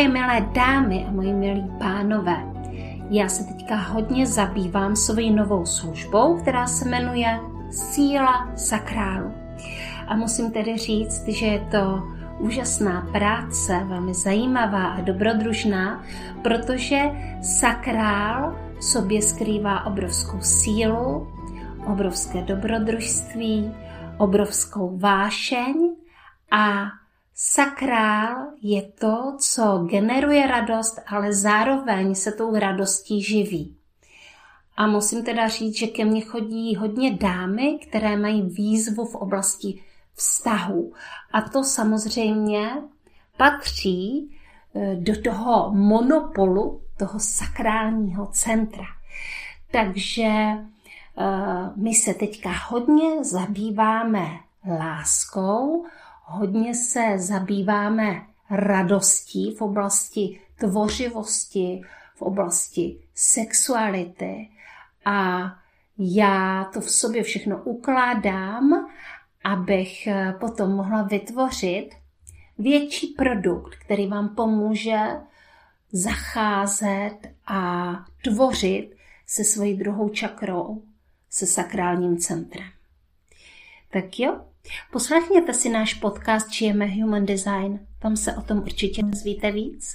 Moje milé dámy a moji milí pánové, já se teďka hodně zabývám svojí novou službou, která se jmenuje Síla sakrálu. A musím tedy říct, že je to úžasná práce, velmi zajímavá a dobrodružná, protože sakrál v sobě skrývá obrovskou sílu, obrovské dobrodružství, obrovskou vášeň a Sakrál je to, co generuje radost, ale zároveň se tou radostí živí. A musím teda říct, že ke mně chodí hodně dámy, které mají výzvu v oblasti vztahu. A to samozřejmě patří e, do toho monopolu, toho sakrálního centra. Takže e, my se teďka hodně zabýváme láskou, hodně se zabýváme radostí v oblasti tvořivosti, v oblasti sexuality a já to v sobě všechno ukládám, abych potom mohla vytvořit větší produkt, který vám pomůže zacházet a tvořit se svojí druhou čakrou, se sakrálním centrem. Tak jo, Poslechněte si náš podcast Žijeme Human Design, tam se o tom určitě dozvíte víc.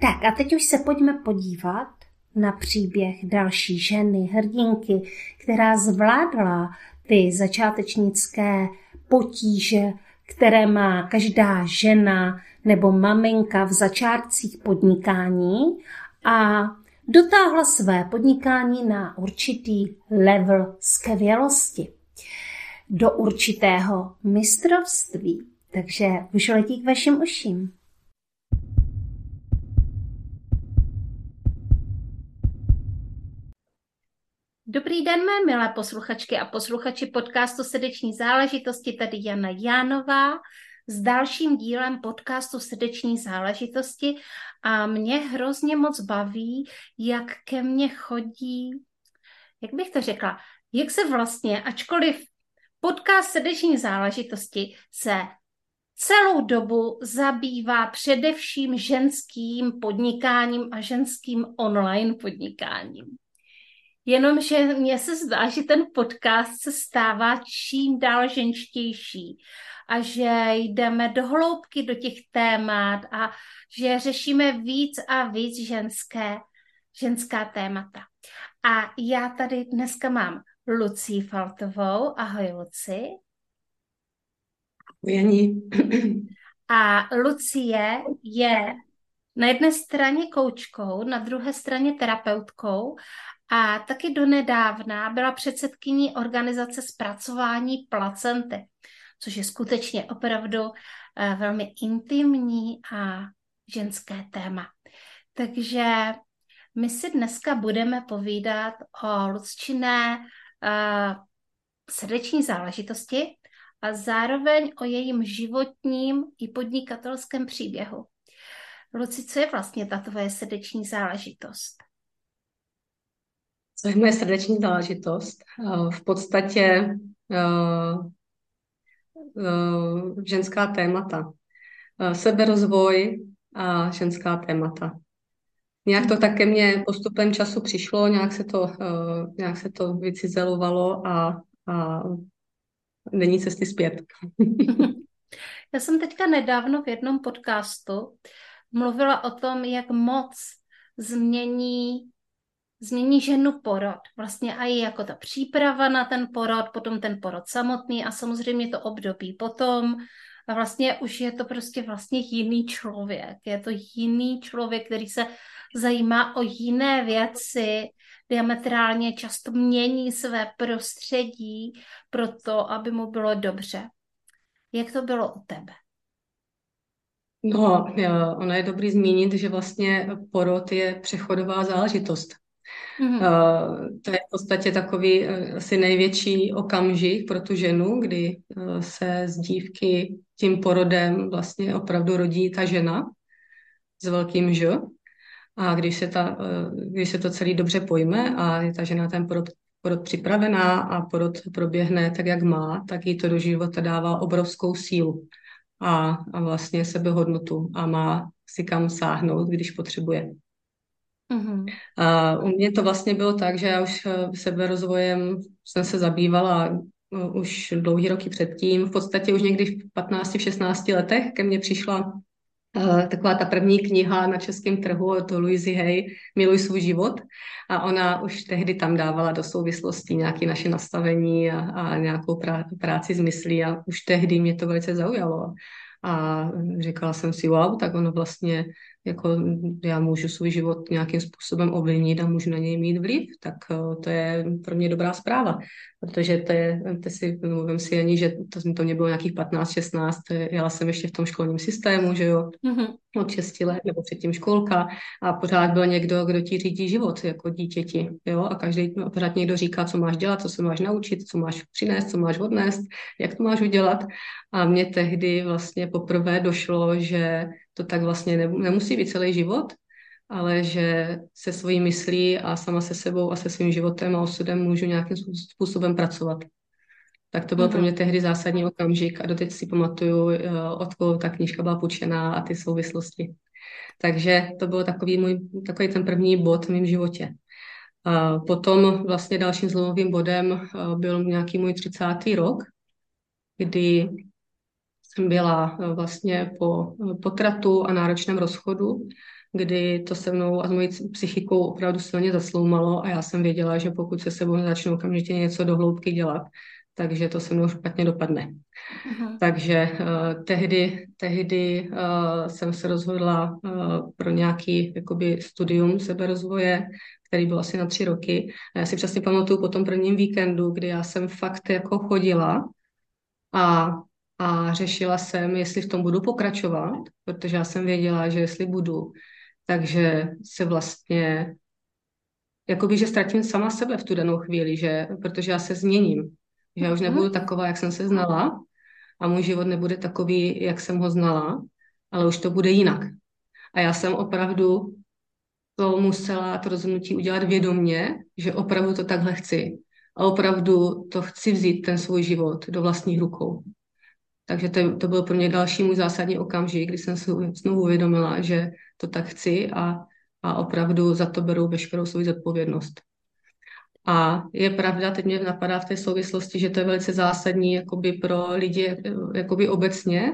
Tak a teď už se pojďme podívat na příběh další ženy, hrdinky, která zvládla ty začátečnické potíže, které má každá žena nebo maminka v začátcích podnikání a dotáhla své podnikání na určitý level skvělosti do určitého mistrovství. Takže už letí k vašim uším. Dobrý den, mé milé posluchačky a posluchači podcastu Srdeční záležitosti, tady Jana Jánová s dalším dílem podcastu Srdeční záležitosti a mě hrozně moc baví, jak ke mně chodí, jak bych to řekla, jak se vlastně, ačkoliv Podcast Srdeční záležitosti se celou dobu zabývá především ženským podnikáním a ženským online podnikáním. Jenomže mně se zdá, že ten podcast se stává čím dál ženštější a že jdeme do hloubky do těch témat a že řešíme víc a víc ženské, ženská témata. A já tady dneska mám Lucí Faltovou. Ahoj, Luci. Jení. A Lucie je na jedné straně koučkou, na druhé straně terapeutkou a taky donedávna byla předsedkyní organizace zpracování placenty, což je skutečně opravdu uh, velmi intimní a ženské téma. Takže my si dneska budeme povídat o Lucčiné srdeční záležitosti a zároveň o jejím životním i podnikatelském příběhu. Luci, co je vlastně ta tvoje srdeční záležitost? Co je moje srdeční záležitost? V podstatě uh, uh, ženská témata. Seberozvoj a ženská témata. Nějak to také mě postupem času přišlo, nějak se to, uh, nějak se to vycizelovalo a, a není cesty zpět. Já jsem teďka nedávno v jednom podcastu mluvila o tom, jak moc změní změní ženu porod. Vlastně i jako ta příprava na ten porod, potom ten porod samotný a samozřejmě to období potom. A vlastně už je to prostě vlastně jiný člověk. Je to jiný člověk, který se zajímá o jiné věci, diametrálně často mění své prostředí pro to, aby mu bylo dobře. Jak to bylo u tebe? No, ono je dobrý zmínit, že vlastně porod je přechodová záležitost. Mm-hmm. To je v podstatě takový uh, asi největší okamžik pro tu ženu, kdy se z dívky tím porodem vlastně opravdu rodí ta žena s velkým Ž. A když se, ta, eh, když se to celý dobře pojme a je ta žena ten porod, porod připravená a porod proběhne tak, jak má, tak jí to do života dává obrovskou sílu. a, a vlastně sebehodnotu a má si kam sáhnout, když potřebuje. Mm-hmm. A u mě to vlastně bylo tak, že já už eh, seberozvojem jsem se zabývala eh, už dlouhý roky předtím. V podstatě už někdy v 15, v 16 letech ke mně přišla taková ta první kniha na českém trhu od Louise Hay, Miluj svůj život. A ona už tehdy tam dávala do souvislosti nějaké naše nastavení a, a nějakou prá, práci s myslí a už tehdy mě to velice zaujalo. A říkala jsem si, wow, tak ono vlastně jako já můžu svůj život nějakým způsobem ovlivnit a můžu na něj mít vliv, tak eh, to je pro mě dobrá zpráva, protože to je, to si, mluvím si ani, že to, to mě bylo nějakých 15, 16, jela jsem ještě v tom školním systému, že jo, mm-hmm. od 6 let nebo předtím školka a pořád byl někdo, kdo ti řídí život jako dítěti, jo, a každý pořád někdo říká, co máš dělat, co se máš naučit, co máš přinést, co máš odnést, jak to máš udělat a mně tehdy vlastně poprvé došlo, že to tak vlastně nemusí být celý život, ale že se svojí myslí a sama se sebou a se svým životem a osudem můžu nějakým způsobem pracovat. Tak to byl mm-hmm. pro mě tehdy zásadní okamžik a doteď si pamatuju, eh, odkud ta knížka byla půjčená a ty souvislosti. Takže to byl takový, můj, takový ten první bod v mém životě. A potom vlastně dalším zlomovým bodem eh, byl nějaký můj 30. rok, kdy jsem byla eh, vlastně po eh, potratu a náročném rozchodu, kdy to se mnou a s mojí psychikou opravdu silně zasloumalo a já jsem věděla, že pokud se sebou začnu okamžitě něco do hloubky dělat, takže to se mnou špatně dopadne. Uh-huh. Takže uh, tehdy, tehdy uh, jsem se rozhodla uh, pro nějaký jakoby, studium seberozvoje, který byl asi na tři roky. A já si přesně pamatuju po tom prvním víkendu, kdy já jsem fakt jako chodila a a řešila jsem, jestli v tom budu pokračovat, protože já jsem věděla, že jestli budu, takže se vlastně jakoby, že ztratím sama sebe v tu danou chvíli, že, protože já se změním, že já už mhm. nebudu taková, jak jsem se znala a můj život nebude takový, jak jsem ho znala, ale už to bude jinak. A já jsem opravdu to musela, to rozhodnutí udělat vědomně, že opravdu to takhle chci. A opravdu to chci vzít, ten svůj život, do vlastních rukou. Takže to, to byl pro mě další můj zásadní okamžik, kdy jsem si znovu uvědomila, že to tak chci a, a opravdu za to beru veškerou svou zodpovědnost. A je pravda, teď mě napadá v té souvislosti, že to je velice zásadní jakoby pro lidi jakoby obecně,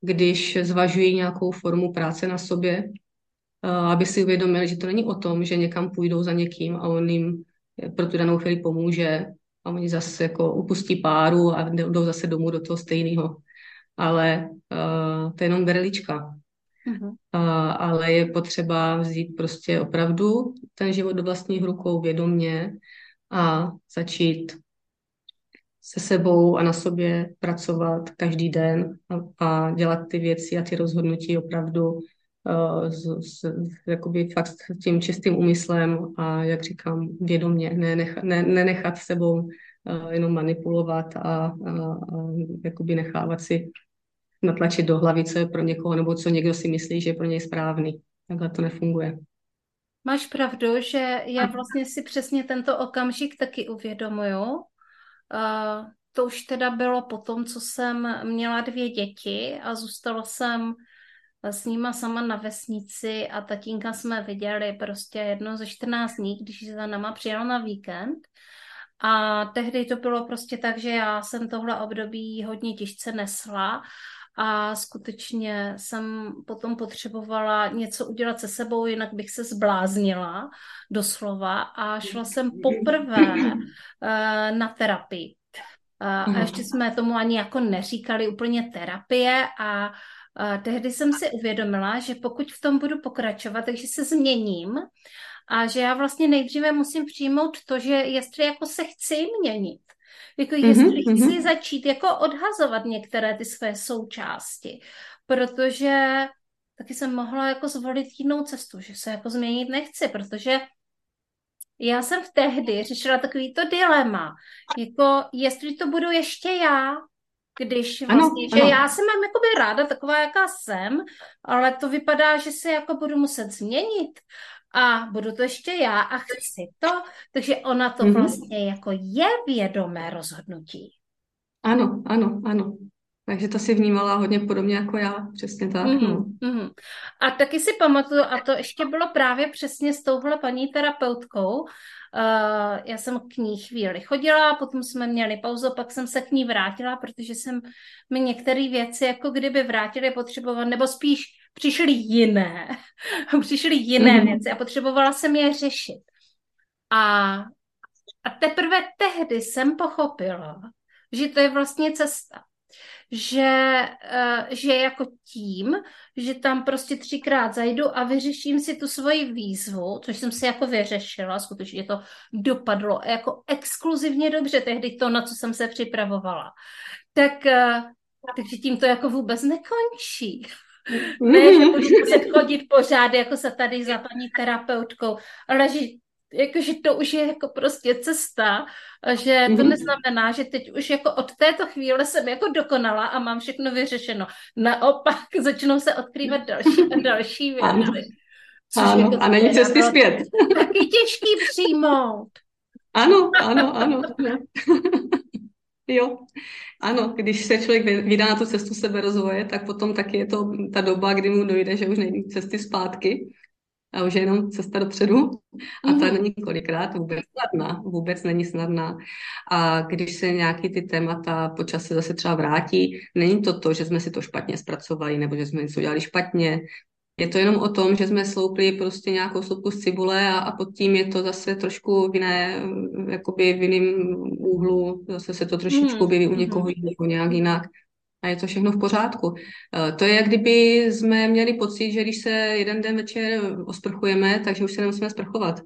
když zvažují nějakou formu práce na sobě, aby si uvědomili, že to není o tom, že někam půjdou za někým a on jim pro tu danou chvíli pomůže a oni zase jako upustí páru a jdou zase domů do toho stejného ale uh, to je jenom berlička. Uh-huh. Uh, ale je potřeba vzít prostě opravdu ten život do vlastních rukou vědomně a začít se sebou a na sobě pracovat každý den a, a dělat ty věci a ty rozhodnutí opravdu uh, s, s, jakoby fakt s tím čistým úmyslem a jak říkám, vědomně, nenechat, ne, nenechat sebou uh, jenom manipulovat a, a, a jakoby nechávat si natlačit do hlavy, co je pro někoho, nebo co někdo si myslí, že je pro něj správný. Takhle to nefunguje. Máš pravdu, že já vlastně si přesně tento okamžik taky uvědomuju. Uh, to už teda bylo po tom, co jsem měla dvě děti a zůstala jsem s nima sama na vesnici a tatínka jsme viděli prostě jedno ze 14 dní, když za náma přijel na víkend. A tehdy to bylo prostě tak, že já jsem tohle období hodně těžce nesla a skutečně jsem potom potřebovala něco udělat se sebou, jinak bych se zbláznila doslova a šla jsem poprvé uh, na terapii. Uh, a mhm. ještě jsme tomu ani jako neříkali úplně terapie a uh, tehdy jsem si uvědomila, že pokud v tom budu pokračovat, takže se změním a že já vlastně nejdříve musím přijmout to, že jestli jako se chci měnit, jako mm-hmm, jestli mm-hmm. chci začít jako odhazovat některé ty své součásti, protože taky jsem mohla jako zvolit jinou cestu, že se jako změnit nechci, protože já jsem v tehdy řešila takový to dilema, jako jestli to budu ještě já, když vlastně, ano, že ano. já se mám jakoby ráda taková, jaká jsem, ale to vypadá, že se jako budu muset změnit a budu to ještě já a chci to. Takže ona to mm-hmm. vlastně jako je vědomé rozhodnutí. Ano, ano, ano. Takže to si vnímala hodně podobně jako já, přesně tak. Mm-hmm, no. mm-hmm. A taky si pamatuju, a to ještě bylo právě přesně s touhle paní terapeutkou, Uh, já jsem k ní chvíli chodila, potom jsme měli pauzu, pak jsem se k ní vrátila, protože jsem mi některé věci jako kdyby vrátily potřebovat, nebo spíš přišly jiné, přišly jiné mm-hmm. věci a potřebovala jsem je řešit. A, a teprve tehdy jsem pochopila, že to je vlastně cesta že, uh, že jako tím, že tam prostě třikrát zajdu a vyřeším si tu svoji výzvu, což jsem si jako vyřešila, skutečně to dopadlo jako exkluzivně dobře tehdy to, na co jsem se připravovala, tak, uh, takže tím to jako vůbec nekončí. Ne, že budu muset chodit pořád jako se tady za paní terapeutkou, ale že jakože to už je jako prostě cesta, že to mm-hmm. neznamená, že teď už jako od této chvíle jsem jako dokonala a mám všechno vyřešeno. Naopak začnou se odkrývat další a další věci. Ano. Jako a není cesty zpět. Taky těžký přijmout. Ano, ano, ano. ano. jo, ano, když se člověk vydá na tu cestu seberozvoje, tak potom taky je to ta doba, kdy mu dojde, že už není cesty zpátky a už je jenom cesta dopředu a ta mhm. není kolikrát vůbec snadná, vůbec není snadná. A když se nějaký ty témata po čase zase třeba vrátí, není to to, že jsme si to špatně zpracovali nebo že jsme něco dělali špatně, je to jenom o tom, že jsme sloupli prostě nějakou sloupku z cibule a, a pod tím je to zase trošku v jiné, jakoby v jiném úhlu, zase se to trošičku hmm. objeví u někoho hmm. jiného nějak jinak a je to všechno v pořádku. Eh, to je, jak kdyby jsme měli pocit, že když se jeden den večer osprchujeme, takže už se nemusíme sprchovat.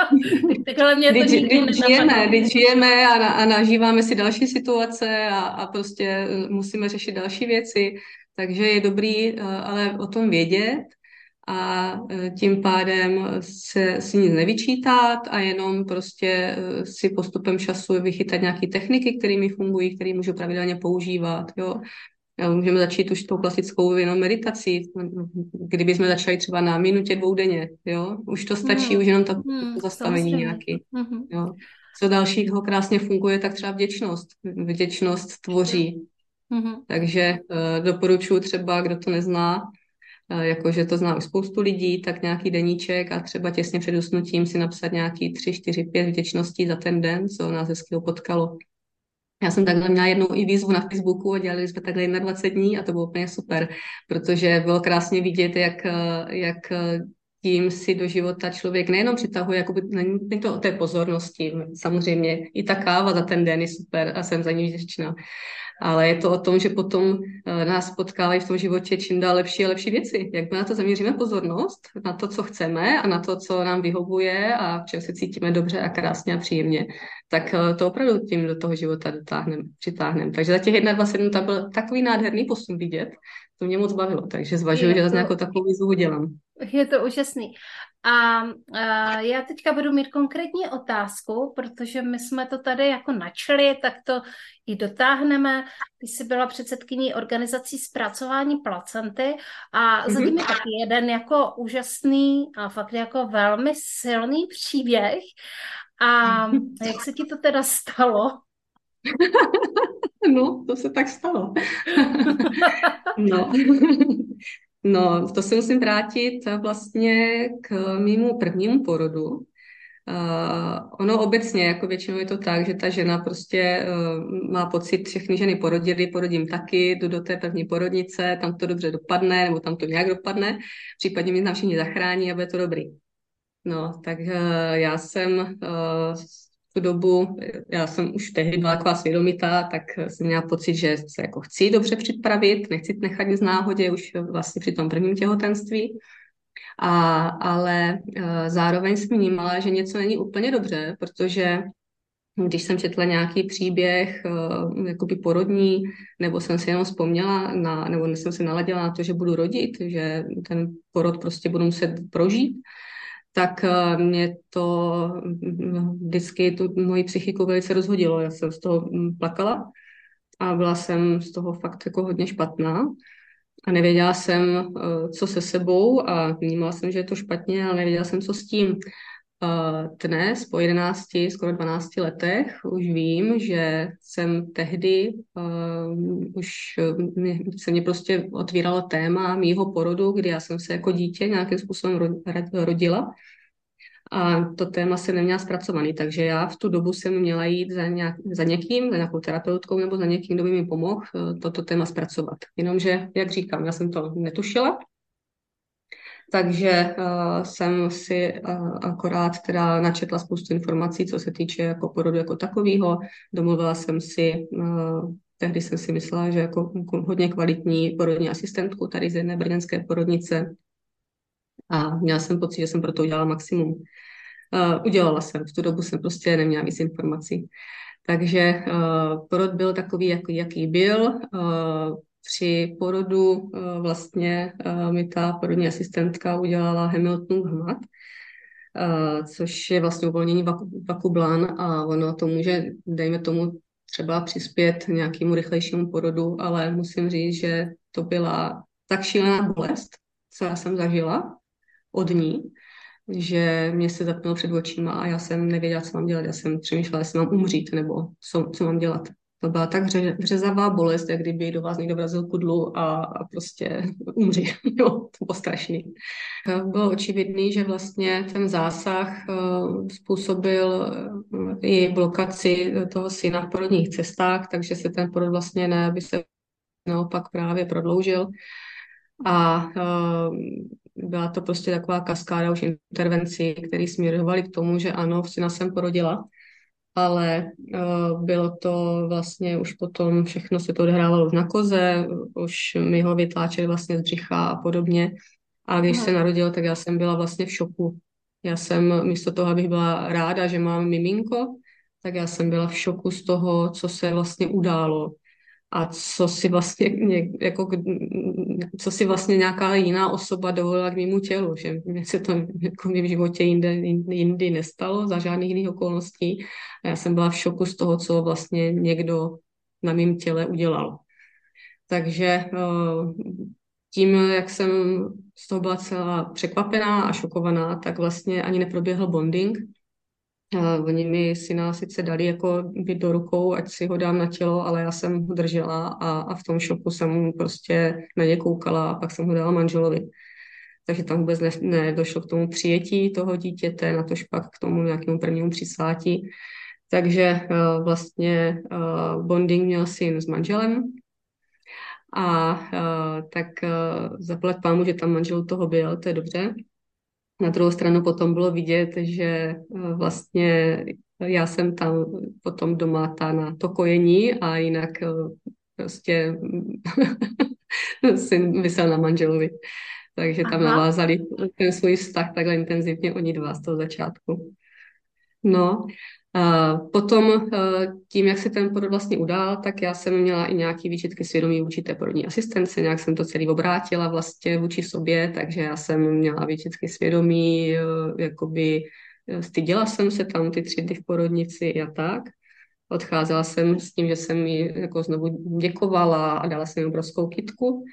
Takhle mě to když, když žijeme, když žijeme a, a nažíváme si další situace a, a prostě eh, musíme řešit další věci, takže je dobrý eh, ale o tom vědět a e, tím pádem se si nic nevyčítat a jenom prostě e, si postupem času vychytat nějaké techniky, kterými fungují, které můžu pravidelně používat. Jo. Můžeme začít už tou klasickou jenom meditací, kdyby jsme začali třeba na minutě dvou denně, jo. Už to stačí, hmm. už jenom to hmm, zastavení nějaký. Hmm. Jo. Co dalšího krásně funguje, tak třeba vděčnost. Vděčnost tvoří. Hmm. Takže uh, doporučuji třeba, kdo to nezná, jakože to zná už spoustu lidí, tak nějaký deníček a třeba těsně před usnutím si napsat nějaký tři, čtyři, pět vděčností za ten den, co nás hezkého potkalo. Já jsem takhle měla jednou i výzvu na Facebooku a dělali jsme takhle 21 dní a to bylo úplně super, protože bylo krásně vidět, jak, jak tím si do života člověk nejenom přitahuje, jakoby, není to o té pozornosti, samozřejmě i ta káva za ten den je super a jsem za ní vděčná, ale je to o tom, že potom eh, nás potkávají v tom životě čím dál lepší a lepší věci. Jak my na to zaměříme pozornost, na to, co chceme a na to, co nám vyhovuje a v čem se cítíme dobře a krásně a příjemně, tak eh, to opravdu tím do toho života dotáhneme, přitáhneme. Takže za těch 21 tam byl takový nádherný posun vidět, to mě moc bavilo, takže zvažuji, že zase nějakou takovou výzvu dělám. Je to úžasný. A, a já teďka budu mít konkrétní otázku, protože my jsme to tady jako načali, tak to i dotáhneme. Ty jsi byla předsedkyní organizací zpracování placenty a mm-hmm. zatím je taky jeden jako úžasný a fakt jako velmi silný příběh. A jak se ti to teda stalo? No, to se tak stalo. no. No, to se musím vrátit vlastně k mému prvnímu porodu. Uh, ono obecně, jako většinou je to tak, že ta žena prostě uh, má pocit, všechny ženy porodily, porodím taky, jdu do té první porodnice, tam to dobře dopadne, nebo tam to nějak dopadne, případně mi tam všichni zachrání a bude to dobrý. No, tak uh, já jsem uh, tu dobu, já jsem už tehdy byla taková svědomitá, tak jsem měla pocit, že se jako chci dobře připravit, nechci nechat nic náhodě už vlastně při tom prvním těhotenství. A, ale uh, zároveň jsem vnímala, že něco není úplně dobře, protože když jsem četla nějaký příběh uh, jakoby porodní, nebo jsem si jenom vzpomněla, na, nebo jsem se naladila na to, že budu rodit, že ten porod prostě budu muset prožít, tak eh, mě to mm, vždycky tu moji psychiku velice rozhodilo. Já jsem z toho mm, plakala a byla jsem z toho fakt jako hodně špatná a nevěděla jsem, eh, co se sebou a vnímala jsem, že je to špatně, ale nevěděla jsem, co s tím. Dnes, po 11, skoro 12 letech, už vím, že jsem tehdy, uh, už mě, se mě prostě otvíralo téma mýho porodu, kdy já jsem se jako dítě nějakým způsobem rodila a to téma jsem neměla zpracovaný, takže já v tu dobu jsem měla jít za, nějak, za někým, za nějakou terapeutkou nebo za někým, kdo by mi pomohl eh, toto téma zpracovat. Jenomže, jak říkám, já jsem to netušila, takže uh, jsem si uh, akorát teda načetla spoustu informací, co se týče jako porodu jako takového. Domluvila jsem si, uh, tehdy jsem si myslela, že jako hodně kvalitní porodní asistentku tady z jedné brněnské porodnice, a měla jsem pocit, že jsem pro to udělala maximum. Uh, udělala jsem, v tu dobu jsem prostě neměla víc informací. Takže uh, porod byl takový, jaký, jaký byl. Uh, při porodu uh, vlastně uh, mi ta porodní asistentka udělala Hamiltonův hmat, uh, což je vlastně uvolnění vaku, vakublan a ono to může, dejme tomu, třeba přispět nějakému rychlejšímu porodu, ale musím říct, že to byla tak šílená bolest, co já jsem zažila, od ní, že mě se zapnulo před očima a já jsem nevěděla, co mám dělat. Já jsem přemýšlela, jestli mám umřít nebo co, co mám dělat. To byla tak řezavá bolest, jak kdyby do vás někdo vrazil kudlu a, a prostě umří. jo, to bylo strašný. Bylo očividný, že vlastně ten zásah uh, způsobil uh, i blokaci toho syna v porodních cestách, takže se ten porod vlastně ne, aby se naopak právě prodloužil. A byla to prostě taková kaskáda už intervencí, které směrovaly k tomu, že ano, syna jsem porodila, ale uh, bylo to vlastně už potom, všechno se to odehrávalo už na koze, už mi ho vytláčeli vlastně z břicha a podobně. A když Aha. se narodil, tak já jsem byla vlastně v šoku. Já jsem místo toho, abych byla ráda, že mám miminko, tak já jsem byla v šoku z toho, co se vlastně událo a co si vlastně, jako, co si vlastně nějaká jiná osoba dovolila k mému tělu, že mě se to jako v životě jinde, jindy nestalo za žádných jiných okolností a já jsem byla v šoku z toho, co vlastně někdo na mém těle udělal. Takže tím, jak jsem z toho byla celá překvapená a šokovaná, tak vlastně ani neproběhl bonding, Uh, oni mi syna sice dali jako být do rukou, ať si ho dám na tělo, ale já jsem ho držela a, a v tom šoku jsem prostě na ně koukala a pak jsem ho dala manželovi. Takže tam vůbec ne, k tomu přijetí toho dítěte, na tož pak k tomu nějakému prvnímu přislátí. Takže uh, vlastně uh, bonding měl syn s manželem a uh, tak uh, zaplať pámu, že tam manžel toho byl, to je dobře. Na druhou stranu potom bylo vidět, že eh, vlastně já jsem tam potom doma ta na to kojení a jinak eh, prostě syn vysel na manželovi. Takže tam Aha. navázali ten svůj vztah takhle intenzivně oni dva z toho začátku. No, potom eh, tím, jak se ten porod vlastně udál, tak já jsem měla i nějaký výčitky svědomí vůči té porodní asistence, nějak jsem to celý obrátila vlastně vůči sobě, takže já jsem měla výčitky svědomí, eh, jakoby eh, styděla jsem se tam ty tři dny v porodnici a tak. Odcházela jsem s tím, že jsem jí jako znovu děkovala a dala jsem obrovskou kitku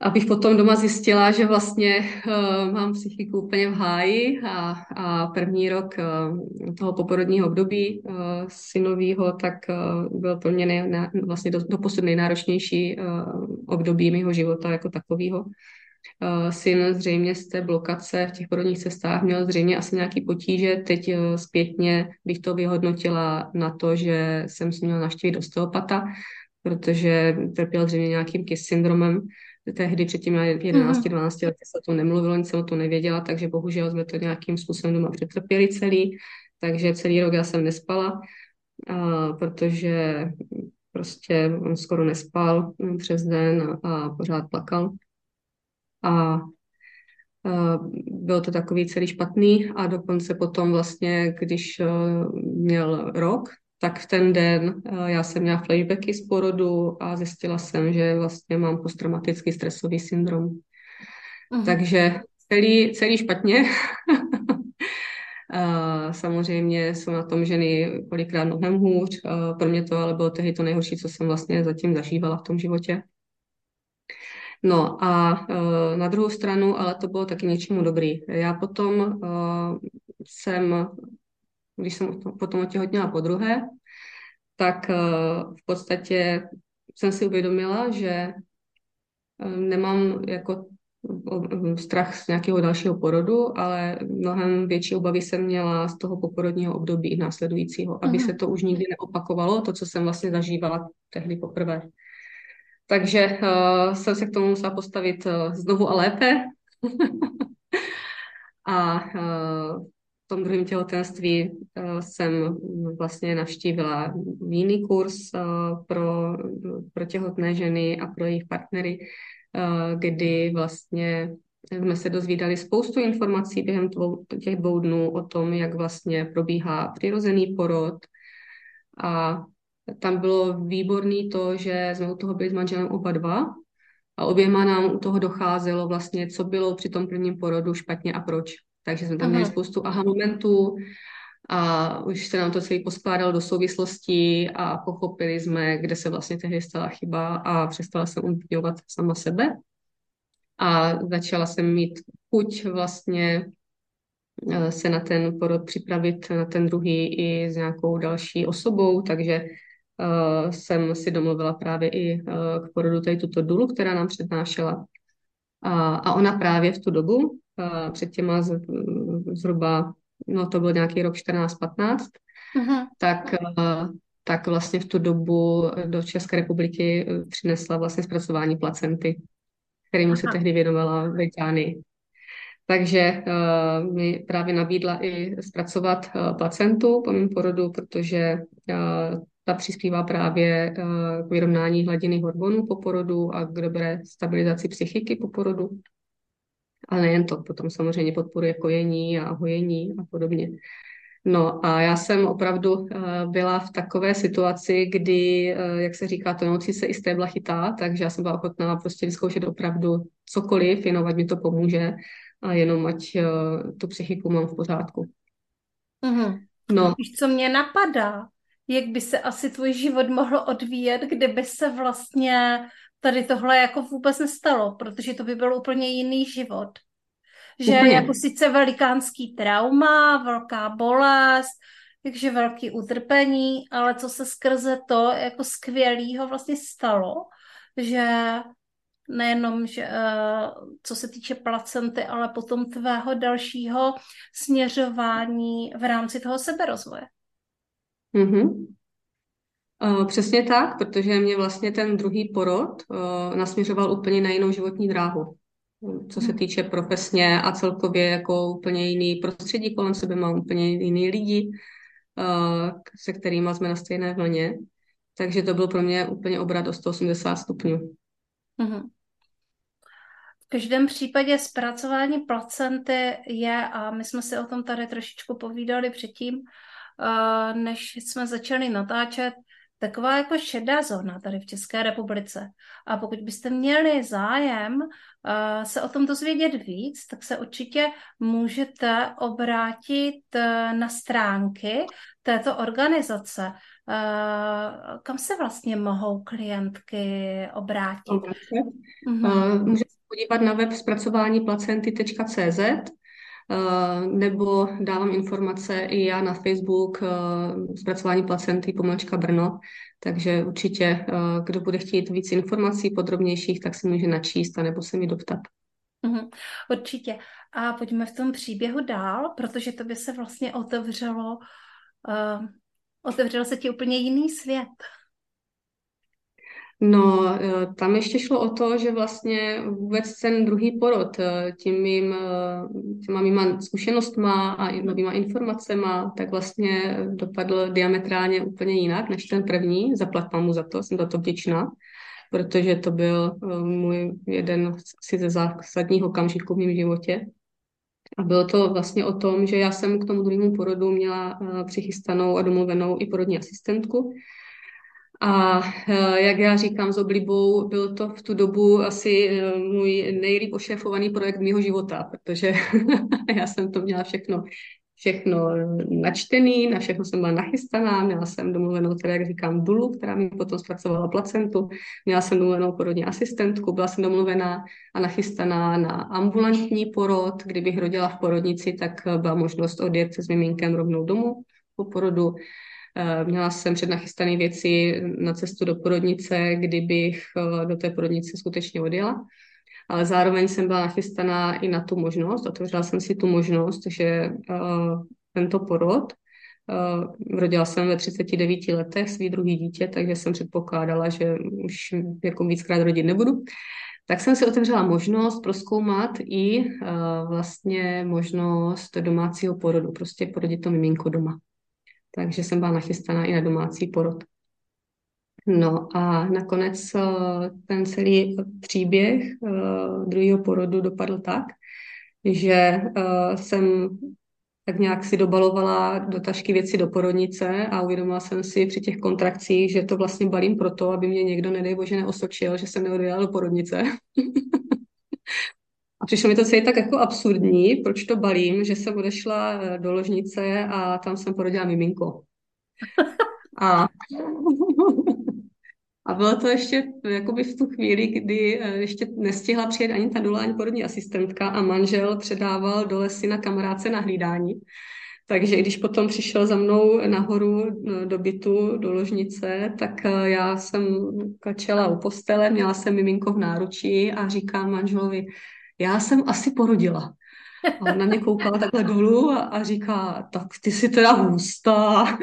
abych potom doma zjistila, že vlastně uh, mám psychiku úplně v háji a, a první rok uh, toho poporodního období uh, synovýho, tak uh, byl pro mě nej, vlastně do, doposud nejnáročnější uh, období mého života jako takového. Uh, syn zřejmě z té blokace v těch porodních cestách měl zřejmě asi nějaký potíže. Teď uh, zpětně bych to vyhodnotila na to, že jsem si měla naštívit osteopata, protože trpěl zřejmě nějakým KIS syndromem, tehdy předtím na 11-12 mm. letech se o tom nemluvilo, nic jsem o tom nevěděla, takže bohužel jsme to nějakým způsobem doma přetrpěli celý, takže celý rok já jsem nespala, a, protože prostě on skoro nespal přes den a, a pořád plakal. A, a bylo to takový celý špatný a dokonce potom vlastně, když měl rok, tak v ten den eh, já jsem měla flashbacky z porodu a zjistila jsem, že vlastně mám posttraumatický stresový syndrom. Uh-huh. Takže celý, celý špatně. a samozřejmě jsou na tom ženy kolikrát mnohem hůř. A pro mě to ale bylo tehdy to nejhorší, co jsem vlastně zatím zažívala v tom životě. No a na druhou stranu, ale to bylo taky něčemu dobrý. Já potom jsem, když jsem potom otěhotněla po druhé, tak v podstatě jsem si uvědomila, že nemám jako strach z nějakého dalšího porodu, ale mnohem větší obavy jsem měla z toho poporodního období následujícího, aby mm. se to už nikdy neopakovalo, to, co jsem vlastně zažívala tehdy poprvé. Takže uh, jsem se k tomu musela postavit uh, znovu a lépe. a uh, tom druhém těhotenství uh, jsem vlastně navštívila jiný kurz uh, pro, pro těhotné ženy a pro jejich partnery, uh, kdy vlastně jsme se dozvídali spoustu informací během těch dvou dnů o tom, jak vlastně probíhá přirozený porod a tam bylo výborný to, že jsme u toho byli s manželem oba dva a oběma nám u toho docházelo vlastně, co bylo při tom prvním porodu špatně a proč. Takže jsme tam měli spoustu aha momentů a už se nám to celý poskládalo do souvislostí a pochopili jsme, kde se vlastně tehdy stala chyba a přestala jsem obvinovat sama sebe. A začala jsem mít chuť vlastně eh, se na ten porod připravit, na ten druhý i s nějakou další osobou, takže uh, jsem si domluvila právě i uh, k porodu tady tuto dulu, která nám přednášela. A, a ona právě v tu dobu, uh, před těma z, zhruba, no to byl nějaký rok 14-15, uh-huh. tak, uh, tak vlastně v tu dobu do České republiky přinesla vlastně zpracování placenty, kterému se tehdy věnovala v Británii. Takže uh, mi právě nabídla i zpracovat uh, placentu po mém porodu, protože uh, ta přispívá právě uh, k vyrovnání hladiny hormonů po porodu a k dobré stabilizaci psychiky po porodu. Ale nejen to, potom samozřejmě podporuje kojení a hojení a podobně. No a já jsem opravdu uh, byla v takové situaci, kdy, uh, jak se říká, to noci se i stébla chytá, takže já jsem byla ochotná prostě vyzkoušet opravdu cokoliv, jenom ať mi to pomůže a jenom ať uh, tu psychiku mám v pořádku. Mm-hmm. No. Víš, co mě napadá? jak by se asi tvůj život mohl odvíjet, kdyby se vlastně tady tohle jako vůbec nestalo, protože to by byl úplně jiný život. Že úplně. jako sice velikánský trauma, velká bolest, takže velký utrpení, ale co se skrze to jako skvělýho vlastně stalo, že nejenom, že, eh, co se týče placenty, ale potom tvého dalšího směřování v rámci toho seberozvoje. Mm-hmm. Uh, přesně tak, protože mě vlastně ten druhý porod uh, nasměřoval úplně na jinou životní dráhu. Co se mhm. týče profesně a celkově jako úplně jiný prostředí kolem sebe, mám úplně jiný lidi, uh, se kterými jsme na stejné vlně. Takže to byl pro mě úplně obrat o 180 stupňů. Mm-hmm. V každém případě zpracování placenty je, a my jsme si o tom tady trošičku povídali předtím, než jsme začali natáčet, taková jako šedá zóna tady v České republice. A pokud byste měli zájem uh, se o tom dozvědět víc, tak se určitě můžete obrátit uh, na stránky této organizace. Uh, kam se vlastně mohou klientky obrátit? Mm-hmm. Můžete se podívat na web zpracování placenty.cz nebo dávám informace i já na Facebook eh, zpracování placenty pomlčka Brno, takže určitě, eh, kdo bude chtít víc informací podrobnějších, tak si může načíst nebo se mi doptat. Mhm, určitě. A pojďme v tom příběhu dál, protože to by se vlastně otevřelo, uh, otevřelo se ti úplně jiný svět. No, eh, tam ještě šlo o to, že vlastně vůbec ten druhý porod eh, tím mým, eh, těma mýma zkušenostma a novýma informacema, tak vlastně dopadl diametrálně úplně jinak než ten první. Zaplat mu za to, jsem za to vděčná, protože to byl můj jeden asi ze zásadních okamžiků v mém životě. A bylo to vlastně o tom, že já jsem k tomu druhému porodu měla přichystanou a domluvenou i porodní asistentku, a eh, jak já říkám s oblibou, byl to v tu dobu asi eh, můj nejlíp ošéfovaný projekt mého života, protože já jsem to měla všechno všechno načtený, na všechno jsem byla nachystaná, měla jsem domluvenou, teda jak říkám, dulu, která mi potom zpracovala placentu, měla jsem domluvenou porodní asistentku, byla jsem domluvená a nachystaná na ambulantní porod, kdybych rodila v porodnici, tak byla možnost odjet se s miminkem rovnou domů po porodu. Eh, měla jsem přednachystané věci na cestu do porodnice, kdybych eh, do té porodnice skutečně odjela ale zároveň jsem byla nachystaná i na tu možnost, otevřela jsem si tu možnost, že uh, tento porod, rodila jsem ve 39 letech svý druhý dítě, takže jsem předpokládala, že už jako víckrát rodit nebudu. Tak jsem si otevřela možnost proskoumat i vlastně možnost domácího porodu, prostě porodit to miminko doma. Takže jsem byla nachystaná i na domácí porod. No a nakonec eh, ten celý příběh eh, druhého porodu dopadl tak, že eh, jsem tak nějak si dobalovala do tašky věci do porodnice a uvědomila jsem si při těch kontrakcích, že to vlastně balím proto, aby mě někdo, nedej bože, neosočil, že jsem neodjela do porodnice. a přišlo mi to celý tak jako absurdní, proč to balím, že jsem odešla do ložnice a tam jsem porodila miminko. A A bylo to ještě jakoby v tu chvíli, kdy eh, ještě nestihla přijet ani ta dolání porodní asistentka a manžel předával do lesy na kamarádce na hlídání. Takže když potom přišel za mnou nahoru eh, do bytu, do ložnice, tak eh, já jsem kačela u postele, měla jsem miminko v náručí a říkám manželovi, já jsem asi porodila. A na mě koukal takhle dolů a, a říká, tak ty jsi teda hustá.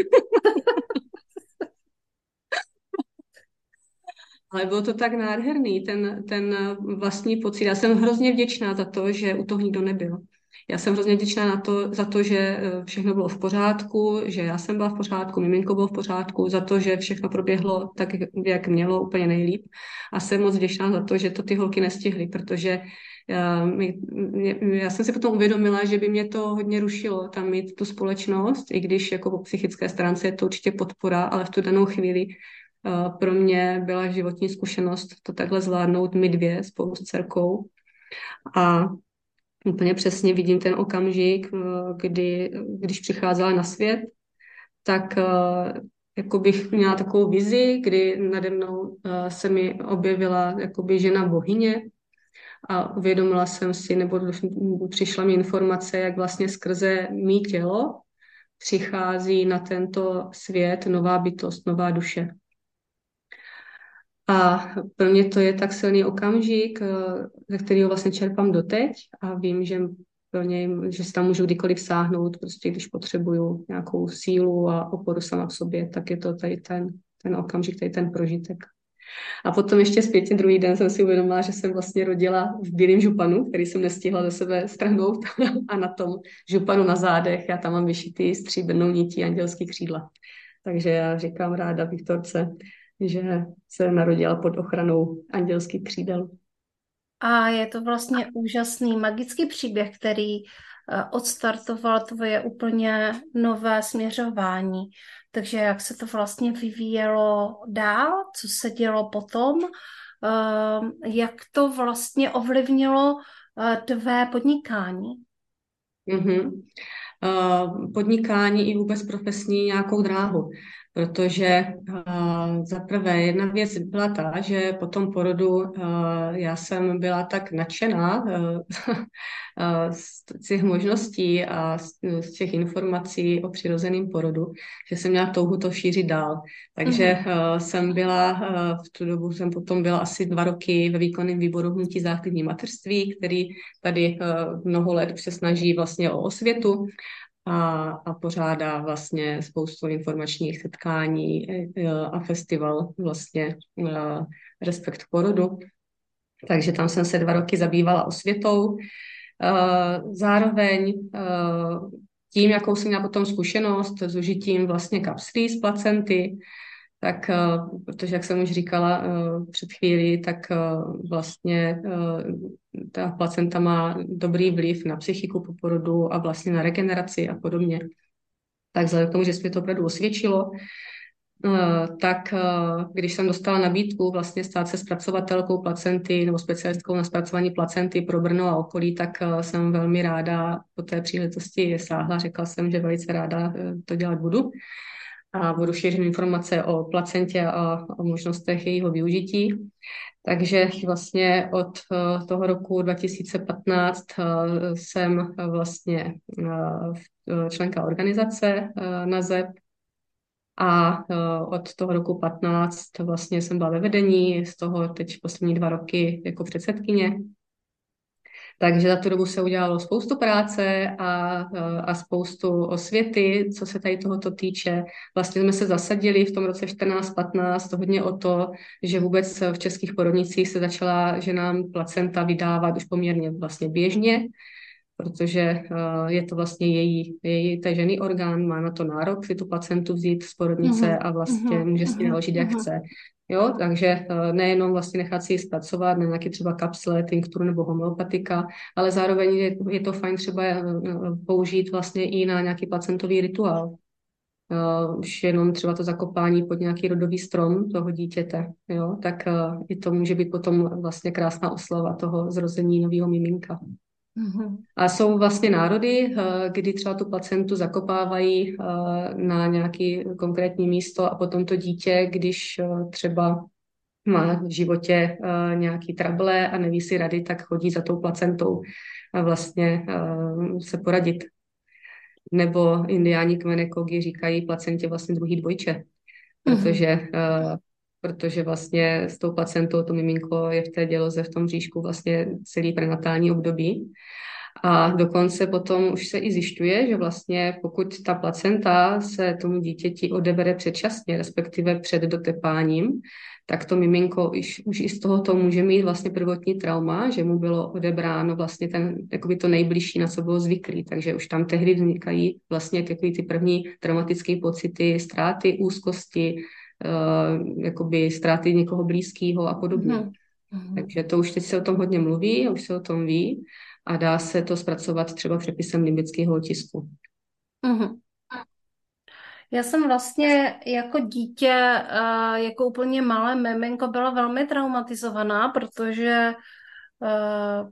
Ale bylo to tak nádherný, ten, ten vlastní pocit. Já jsem hrozně vděčná za to, že u toho nikdo nebyl. Já jsem hrozně vděčná na to, za to, že eh, všechno bylo v pořádku, že já jsem byla v pořádku, miminko bylo v pořádku, za to, že všechno proběhlo tak, jak mělo, úplně nejlíp. A jsem moc vděčná za to, že to ty holky nestihly, protože já, eh, jsem si potom uvědomila, že by mě to hodně rušilo tam mít tu společnost, i když jako po psychické stránce je to určitě podpora, ale v tu danou chvíli pro mě byla životní zkušenost to takhle zvládnout my dvě spolu s dcerkou. A úplně přesně vidím ten okamžik, eh, kdy, když přicházela na svět, tak eh, jako bych měla takovou vizi, kdy nade mnou eh, se mi objevila jakoby žena bohyně a uvědomila jsem si, nebo přišla mi informace, jak vlastně skrze mý tělo přichází na tento svět nová bytost, nová duše. A pro mě to je tak silný okamžik, eh, ze kterého vlastně čerpám doteď a vím, že pro něj, že si tam můžu kdykoliv sáhnout, prostě když potřebuju nějakou sílu a oporu sama v sobě, tak je to tady ten, ten okamžik, tady ten prožitek. A potom ještě zpětně druhý den jsem si uvědomila, že jsem vlastně rodila v bílém županu, který jsem nestihla do sebe strhnout a na tom županu na zádech já tam mám vyšitý stříbrnou nití andělský křídla. Takže já říkám ráda Viktorce, že se narodila pod ochranou andělských křídel. A je to vlastně úžasný magický příběh, který eh, odstartoval tvoje úplně nové směřování. Takže jak se to vlastně vyvíjelo dál, co se dělo potom, eh, jak to vlastně ovlivnilo eh, tvé podnikání? Mm-hmm. Podnikání i vůbec profesní nějakou dráhu protože uh, za prvé jedna věc byla ta, že po tom porodu uh, já jsem byla tak nadšená uh, z těch možností a z, z těch informací o přirozeném porodu, že jsem měla touhu to šířit dál. Takže uh, jsem byla, uh, v tu dobu jsem potom byla asi dva roky ve výkonném výboru hnutí záklidní mateřství, který tady uh, mnoho let se snaží vlastně o osvětu a, a pořádá vlastně spoustu informačních setkání e, a festival vlastně e, Respekt porodu. Takže tam jsem se dva roky zabývala osvětou. E, zároveň tím, jakou jsem měla potom zkušenost s užitím vlastně kapslí z placenty, tak eh, protože, jak jsem už říkala eh, před chvílí, tak eh, vlastně ta placenta má dobrý vliv na psychiku po porodu a vlastně na regeneraci a podobně. Tak vzhledem k tomu, že se mi to opravdu osvědčilo, tak když jsem dostala nabídku vlastně stát se zpracovatelkou placenty nebo specialistkou na zpracování placenty pro Brno a okolí, tak jsem velmi ráda po té příležitosti sáhla. Řekla jsem, že velice ráda to dělat budu a budu šířit informace o placentě a o možnostech jejího využití. Takže vlastně od eh, toho roku 2015 eh, jsem vlastně eh, členka organizace na ZEP a od toho roku 15 vlastně jsem byla ve vedení, z toho teď poslední dva roky jako předsedkyně takže za tu dobu se udělalo spoustu práce a, a spoustu osvěty, co se tady tohoto týče. Vlastně jsme se zasadili v tom roce 14-15 hodně o to, že vůbec v českých porodnicích se začala ženám placenta vydávat už poměrně vlastně běžně, protože uh, je to vlastně její, její té ženy orgán, má na to nárok si tu placentu vzít z porodnice uh-huh. a vlastně uh-huh. může si ji naložit, jak uh-huh. chce. Jo, takže uh, nejenom vlastně nechat si ji zpracovat na nějaké třeba kapsle, tinkturu nebo homeopatika, ale zároveň je, je to fajn třeba uh, použít vlastně i na nějaký placentový rituál. Už jenom třeba to zakopání pod nějaký rodový strom toho dítěte, jo, tak i to může být potom vlastně krásná oslava toho zrození nového miminka. A jsou vlastně národy, eh, kdy třeba tu placentu zakopávají eh, na nějaké konkrétní místo a potom to dítě, když eh, třeba má v životě nějaký trable a neví si rady, tak chodí za tou placentou a vlastně se poradit. Nebo indiáni kmene Kogi říkají placentě vlastně druhý dvojče, mm-hmm. protože protože vlastně s tou placentou to miminko je v té děloze, v tom bříšku vlastně celý prenatální období. A dokonce potom už se i zjišťuje, že vlastně pokud ta placenta se tomu dítěti odebere předčasně, respektive před dotepáním, tak to miminko už, už i z tohoto může mít vlastně prvotní trauma, že mu bylo odebráno vlastně ten, jakoby to nejbližší, na co bylo zvyklý. Takže už tam tehdy vznikají vlastně takový ty první traumatické pocity, ztráty, úzkosti, uh, jakoby ztráty někoho blízkého a podobně. Mm-hmm. Takže to už teď se o tom hodně mluví, už se o tom ví a dá se to zpracovat třeba přepisem limbického otisku. Mm-hmm. Já jsem vlastně jako dítě, uh, jako úplně malé miminko byla velmi traumatizovaná, protože uh,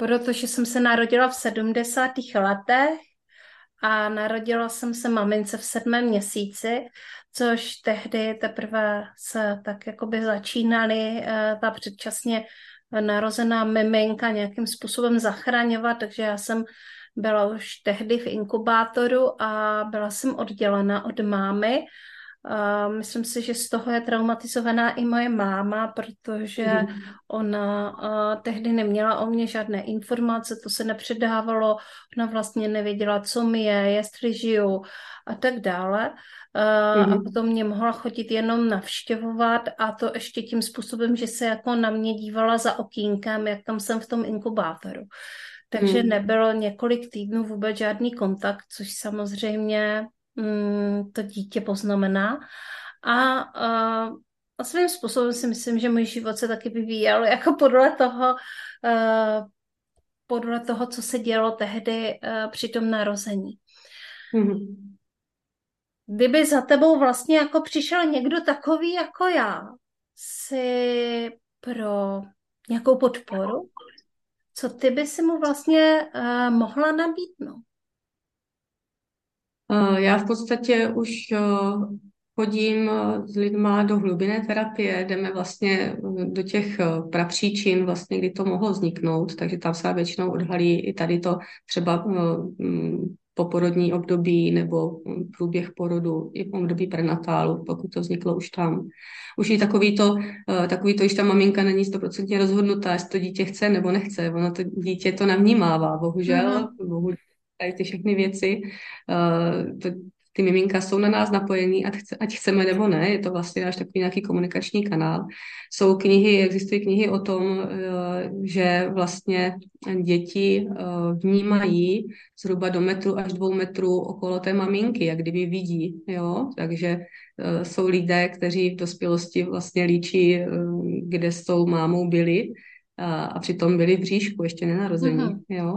protože jsem se narodila v 70. letech a narodila jsem se mamince v sedmém měsíci, což tehdy teprve se tak jakoby začínaly uh, ta předčasně narozená miminka nějakým způsobem zachraňovat, takže já jsem byla už tehdy v inkubátoru a byla jsem oddělena od mámy. Uh, myslím si, že z toho je traumatizovaná i moje máma, protože mm. ona uh, tehdy neměla o mě žádné informace, to se nepředávalo, ona vlastně nevěděla, co mi je, jestli žiju a tak dále. Uh, mm. A potom mě mohla chodit jenom navštěvovat a to ještě tím způsobem, že se jako na mě dívala za okýnkem, jak tam jsem v tom inkubátoru. Takže mm. nebylo několik týdnů vůbec žádný kontakt, což samozřejmě to dítě poznamená. A, a svým způsobem si myslím, že můj život se taky vyvíjel jako podle toho, uh, podle toho, co se dělo tehdy uh, při tom narození. Mm kdyby za tebou vlastně jako přišel někdo takový jako já, si pro nějakou podporu, co ty by si mu vlastně uh, mohla nabídnout? Uh, já v podstatě už uh, chodím s lidma do hlubinné terapie, jdeme vlastně do těch prapříčin, vlastně, kdy to mohlo vzniknout, takže tam se většinou odhalí i tady to třeba poporodní období nebo průběh porodu i období prenatálu, pokud to vzniklo už tam. Už je takový to, eh, takový to, když ta maminka není stoprocentně rozhodnutá, jestli to dítě chce nebo nechce. Ono to dítě to navnímává, bohužel, mm-hmm. bohužel tady ty všechny věci. Uh, to, ty miminka jsou na nás napojení, ať, chce, ať chceme nebo ne, je to vlastně náš takový nějaký komunikační kanál. Jsou knihy, existují knihy o tom, eh, že vlastně děti eh, vnímají zhruba do metru až dvou metrů okolo té maminky, jak kdyby vidí, jo, takže eh, jsou lidé, kteří v dospělosti vlastně líčí, kde s tou mámou byli a, přitom byli v bříšku, ještě nenarození, mm-hmm. jo.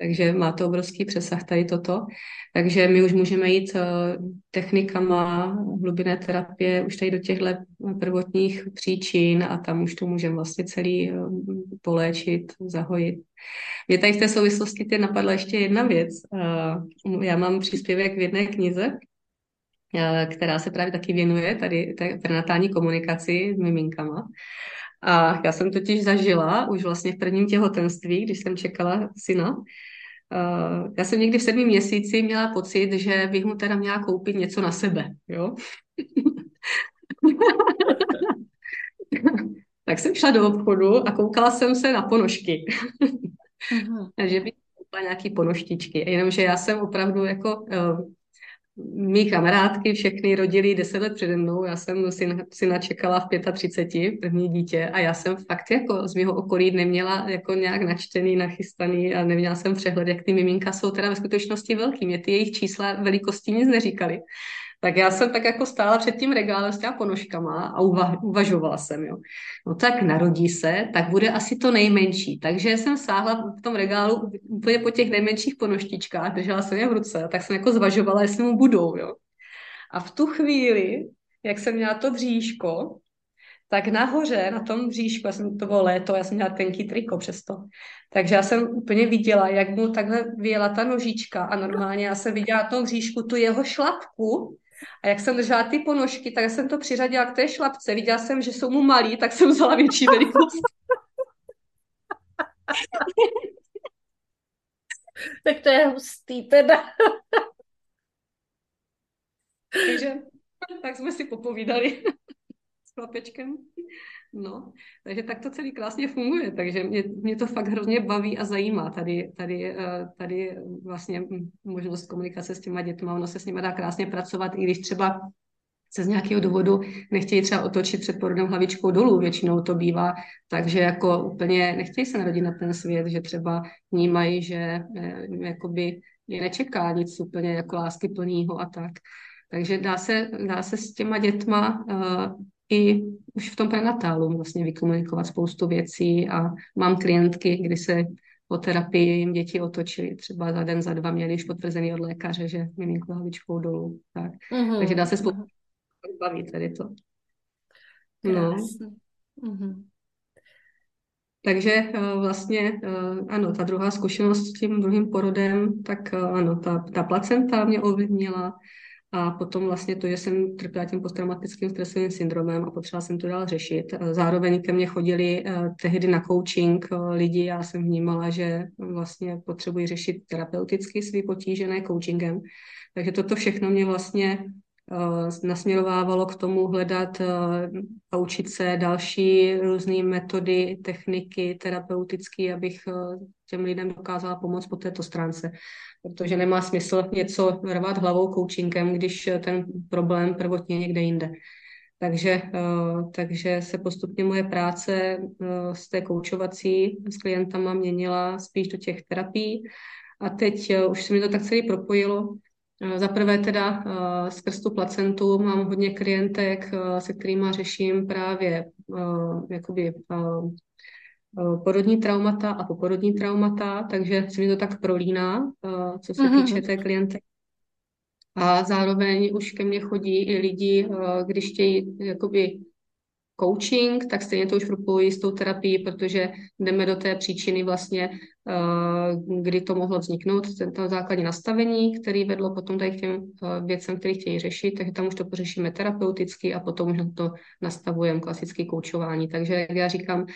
Takže má to obrovský přesah tady toto. Takže my už můžeme jít eh, technikama hlubinné terapie už tady do těchto prvotních příčin a tam už to můžeme vlastně celý eh, poléčit, zahojit. Mě tady v té souvislosti teď napadla ještě jedna věc. Eh, já mám příspěvek v jedné knize, která se právě taky věnuje tady té prenatální komunikaci s miminkama. A já jsem totiž zažila už vlastně v prvním těhotenství, když jsem čekala syna, Uh, já jsem někdy v sedmém měsíci měla pocit, že bych mu teda měla koupit něco na sebe, jo. tak jsem šla do obchodu a koukala jsem se na ponožky. uh-huh. že bych koupila nějaký ponoštičky. Jenomže já jsem opravdu jako uh, mý kamarádky všechny rodili deset let přede mnou, já jsem syna, syna čekala v 35, první dítě a já jsem fakt jako z mého okolí neměla jako nějak načtený, nachystaný a neměla jsem přehled, jak ty miminka jsou teda ve skutečnosti velký. Mě ty jejich čísla velikosti nic neříkali. Tak já jsem tak jako stála před tím regálem s těma ponožkama a uva- uvažovala jsem, jo. No tak narodí se, tak bude asi to nejmenší. Takže jsem sáhla v tom regálu úplně po těch nejmenších ponoštičkách, držela jsem je v ruce, tak jsem jako zvažovala, jestli mu budou, jo. A v tu chvíli, jak jsem měla to bříško, tak nahoře na tom bříšku, já jsem, to bylo léto, já jsem měla tenký triko přesto, takže já jsem úplně viděla, jak mu takhle vyjela ta nožička a normálně já jsem viděla na tom bříšku tu jeho šlapku a jak jsem držela ty ponožky, tak jsem to přiřadila k té šlapce. Viděla jsem, že jsou mu malí, tak jsem vzala větší velikost. tak to je hustý teda. Takže tak jsme si popovídali s chlapečkem. No, takže tak to celý krásně funguje, takže mě, mě to fakt hrozně baví a zajímá tady, tady, eh, tady vlastně možnost komunikace s těma dětma, ono se s nimi dá krásně pracovat, i když třeba se z nějakého důvodu nechtějí třeba otočit před porodem hlavičkou dolů, většinou to bývá, takže jako úplně nechtějí se narodit na ten svět, že třeba vnímají, že eh, jakoby je nečeká nic úplně jako lásky plného a tak. Takže dá se, dá se s těma dětma uh, i už v tom prenatálu vlastně vykomunikovat spoustu věcí a mám klientky, kdy se po terapii jim děti otočily, třeba za den, za dva měli už potvrzený od lékaře, že miminko hlavičkou dolů. Tak. Mm-hmm. Takže dá se spoustu bavit tady to. No. Mm-hmm. Takže eh, vlastně, eh, ano, ta druhá zkušenost s tím druhým porodem, tak eh, ano, ta, ta placenta mě ovlivnila, a potom vlastně to, že jsem trpěla tím posttraumatickým stresovým syndromem a potřebovala jsem to dál řešit. Zároveň ke mně chodili eh, tehdy na coaching eh, lidi, já jsem vnímala, že vlastně potřebuji řešit terapeuticky svý potížené coachingem. Takže toto všechno mě vlastně nasměrovávalo k tomu hledat uh, a učit se další různé metody, techniky terapeutické, abych uh, těm lidem dokázala pomoct po této stránce protože nemá smysl něco rvat hlavou coachingem, když ten problém prvotně někde jinde. Takže, eh, takže se postupně moje práce eh, z té koučovací s klientama měnila spíš do těch terapií a teď eh, už se mi to tak celý propojilo. Za prvé teda skrz tu placentu mám hodně klientek, se kterými řeším právě jakoby Eh, porodní traumata a poporodní traumata, takže se mi to tak prolíná, eh, co se mhm. týče té klienty. A zároveň už ke mně chodí i lidi, eh, když chtějí jakoby coaching, tak stejně to už propojí s tou terapií, protože jdeme do té příčiny vlastně, eh, kdy to mohlo vzniknout, to základní nastavení, který vedlo potom tady k těm eh, věcem, které chtějí řešit, takže tam už to pořešíme terapeuticky a potom už na to nastavujeme klasické koučování. Takže jak já říkám,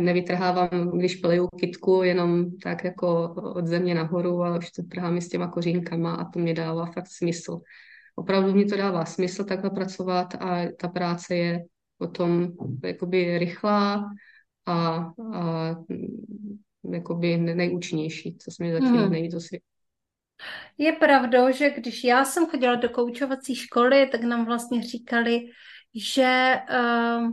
nevytrhávám, když pleju kitku, jenom tak jako od země nahoru, ale už to trhám s těma kořínkama a to mě dává fakt smysl. Opravdu mi to dává smysl takhle pracovat a ta práce je potom jakoby rychlá a, a jakoby nejúčinnější, co jsme zatím hmm. nejvíc osvědčili. Je pravdou, že když já jsem chodila do koučovací školy, tak nám vlastně říkali, že uh,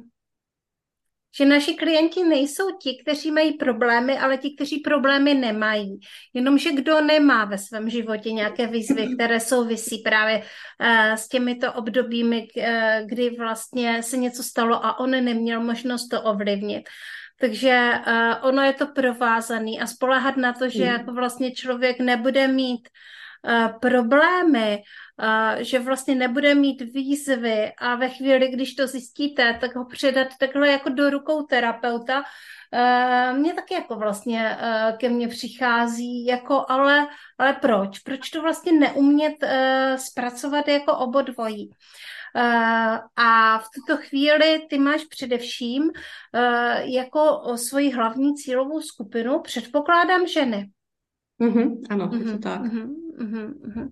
že naši klienti nejsou ti, kteří mají problémy, ale ti, kteří problémy nemají. Jenomže kdo nemá ve svém životě nějaké výzvy, které souvisí právě uh, s těmito obdobími, uh, kdy vlastně se něco stalo a on neměl možnost to ovlivnit, Takže uh, ono je to provázaný a spolehat na to, že mm. jako vlastně člověk nebude mít uh, problémy, uh, že vlastně nebude mít výzvy a ve chvíli, když to zjistíte, tak ho předat takhle jako do rukou terapeuta, Uh, mě taky jako vlastně uh, ke mně přichází, jako ale, ale proč? Proč to vlastně neumět uh, zpracovat jako obodvojí? Uh, a v tuto chvíli ty máš především jako svoji hlavní cílovou skupinu, předpokládám ženy. Mm-hmm, ano, mm-hmm, je to mhm, tak. Mm-hmm, mm-hmm.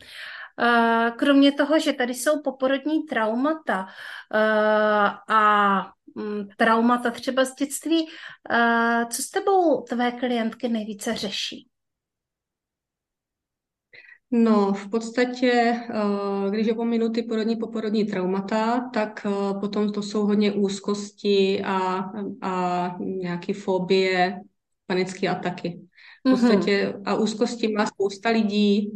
Uh, kromě toho, že tady jsou poporodní traumata uh, a um, traumata třeba z dětství, uh, co s tebou tvé klientky nejvíce řeší? No, v podstatě, když opominu ty porodní poporodní traumata, tak potom to jsou hodně úzkosti a, a nějaké fobie, panické ataky. V podstatě a úzkosti má spousta lidí,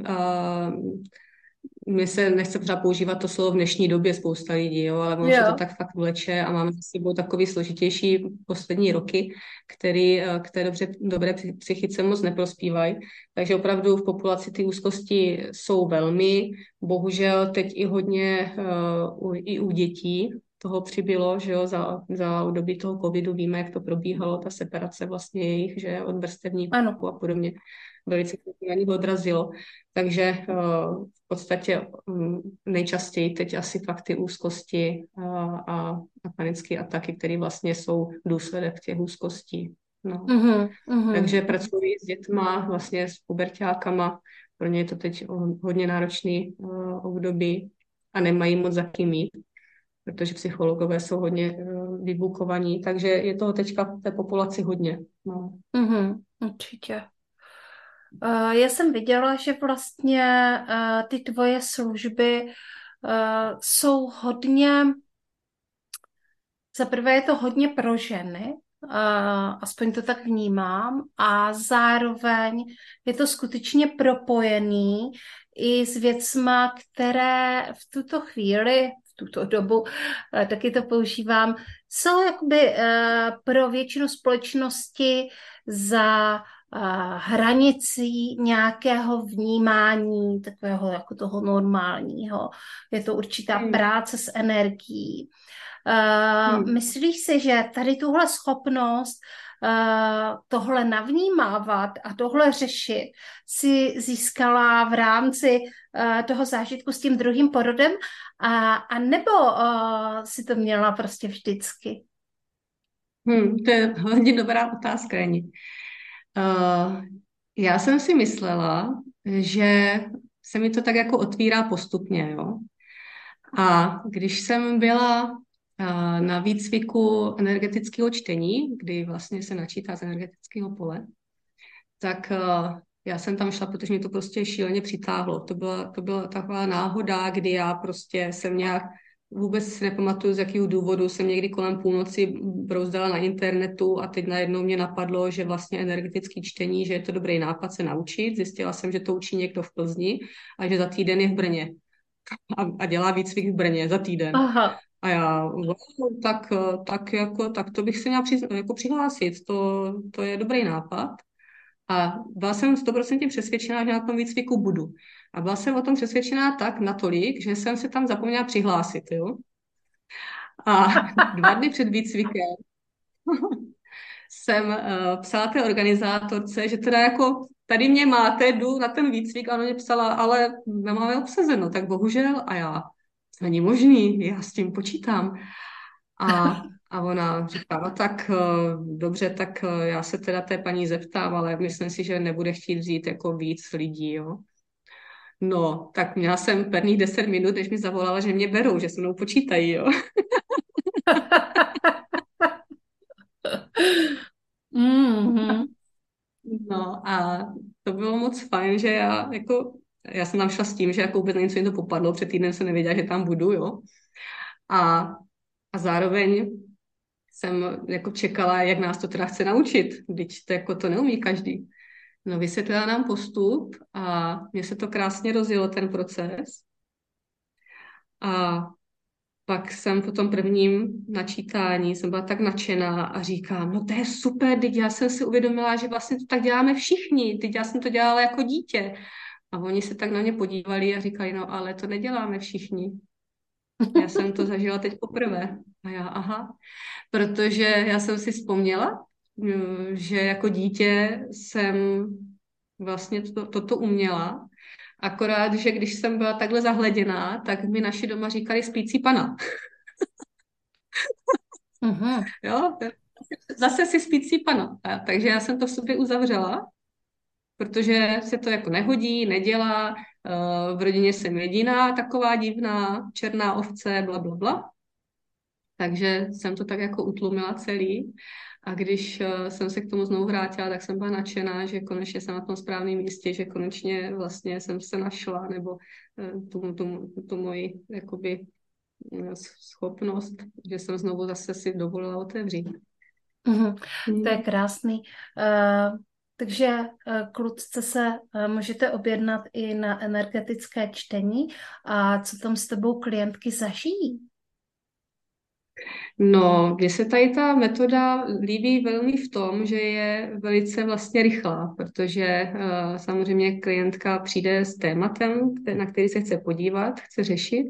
mně se nechce třeba používat to slovo v dnešní době spousta lidí, jo, ale ono se to tak fakt vleče a máme za sebou takový složitější poslední roky, který, eh, které dobře, dobré psychice moc neprospívají. Takže opravdu v populaci ty úzkosti jsou velmi, bohužel teď i hodně uh, i u dětí toho přibylo, že jo, za, za období toho covidu víme, jak to probíhalo, ta separace vlastně jejich, že od vrstevníků a podobně velice na nich odrazilo. Takže uh, v podstatě um, nejčastěji teď asi fakt ty úzkosti uh, a, a panické ataky, které vlastně jsou důsledek těch úzkostí. No. Uh-huh, uh-huh. Takže pracuji s dětma, vlastně s pubertákama, pro ně je to teď hodně náročný uh, období a nemají moc za kým jít, protože psychologové jsou hodně uh, vybukovaní, takže je toho teďka v té populaci hodně. No. Uh-huh, určitě. Uh, já jsem viděla, že vlastně uh, ty tvoje služby uh, jsou hodně, za prvé je to hodně pro ženy, aspoň to tak vnímám, a zároveň je to skutečně propojený i s věcma, které v tuto chvíli tuto dobu, taky to používám, jsou jakoby pro většinu společnosti za hranicí nějakého vnímání, takového jako toho normálního. Je to určitá hmm. práce s energií. Hmm. Myslíš si, že tady tuhle schopnost uh, tohle navnímávat a tohle řešit si získala v rámci uh, toho zážitku s tím druhým porodem a, a nebo uh, si to měla prostě vždycky? Hmm, to je hodně dobrá otázka, Jani. Uh, já jsem si myslela, že se mi to tak jako otvírá postupně, jo. A když jsem byla na výcviku energetického čtení, kdy vlastně se načítá z energetického pole, tak uh, já jsem tam šla, protože mě to prostě šíleně přitáhlo. To byla, to byla taková náhoda, kdy já prostě jsem nějak vůbec nepamatuju, z jakého důvodu jsem někdy kolem půlnoci brouzdala na internetu a teď najednou mě napadlo, že vlastně energetické čtení, že je to dobrý nápad se naučit. Zjistila jsem, že to učí někdo v Plzni a že za týden je v Brně. A, a dělá výcvik v Brně za týden. Aha. A já, wow, tak, tak, jako, tak to bych se měla při, jako přihlásit, to, to je dobrý nápad. A byla jsem 100% přesvědčená, že na tom výcviku budu. A byla jsem o tom přesvědčená tak natolik, že jsem se tam zapomněla přihlásit, jo. A dva dny před výcvikem jsem uh, psala té organizátorce, že teda jako tady mě máte, jdu na ten výcvik a ona mě psala, ale nemáme obsazeno, tak bohužel a já, není možný, já s tím počítám. A, a ona říká, no tak uh, dobře, tak uh, já se teda té paní zeptám, ale myslím si, že nebude chtít vzít jako víc lidí, jo. No, tak měla jsem pevných 10 minut, než mi zavolala, že mě berou, že se mnou počítají, jo. mm-hmm. No a to bylo moc fajn, že já jako, já jsem tam šla s tím, že jako vůbec něco jim to popadlo, před týdnem jsem nevěděla, že tam budu, jo. A, a zároveň jsem jako čekala, jak nás to teda chce naučit, když to jako to neumí každý. No, vysvětlila nám postup a mně se to krásně rozjelo, ten proces. A pak jsem po tom prvním načítání jsem byla tak nadšená a říkám, no to je super, teď já jsem si uvědomila, že vlastně to tak děláme všichni, teď já jsem to dělala jako dítě. A oni se tak na mě podívali a říkali, no ale to neděláme všichni. Já jsem to zažila teď poprvé. A já, aha, protože já jsem si vzpomněla, že jako dítě jsem vlastně to, toto uměla, akorát, že když jsem byla takhle zahleděná, tak mi naši doma říkali spící pana. Uh-huh. jo, zase si spící pana. A, takže já jsem to v sobě uzavřela, protože se to jako nehodí, nedělá, v rodině jsem jediná taková divná černá ovce, bla, bla, bla. Takže jsem to tak jako utlumila celý. A když uh, jsem se k tomu znovu vrátila, tak jsem byla nadšená, že konečně jsem na tom správném místě, že konečně vlastně jsem se našla, nebo uh, tu, tu, tu moji jakoby schopnost, že jsem znovu zase si dovolila otevřít. Mm-hmm. To je krásný. Uh, takže kluci se můžete objednat i na energetické čtení. A co tam s tebou klientky zažijí? No, mně se tady ta metoda líbí velmi v tom, že je velice vlastně rychlá, protože uh, samozřejmě klientka přijde s tématem, na který se chce podívat, chce řešit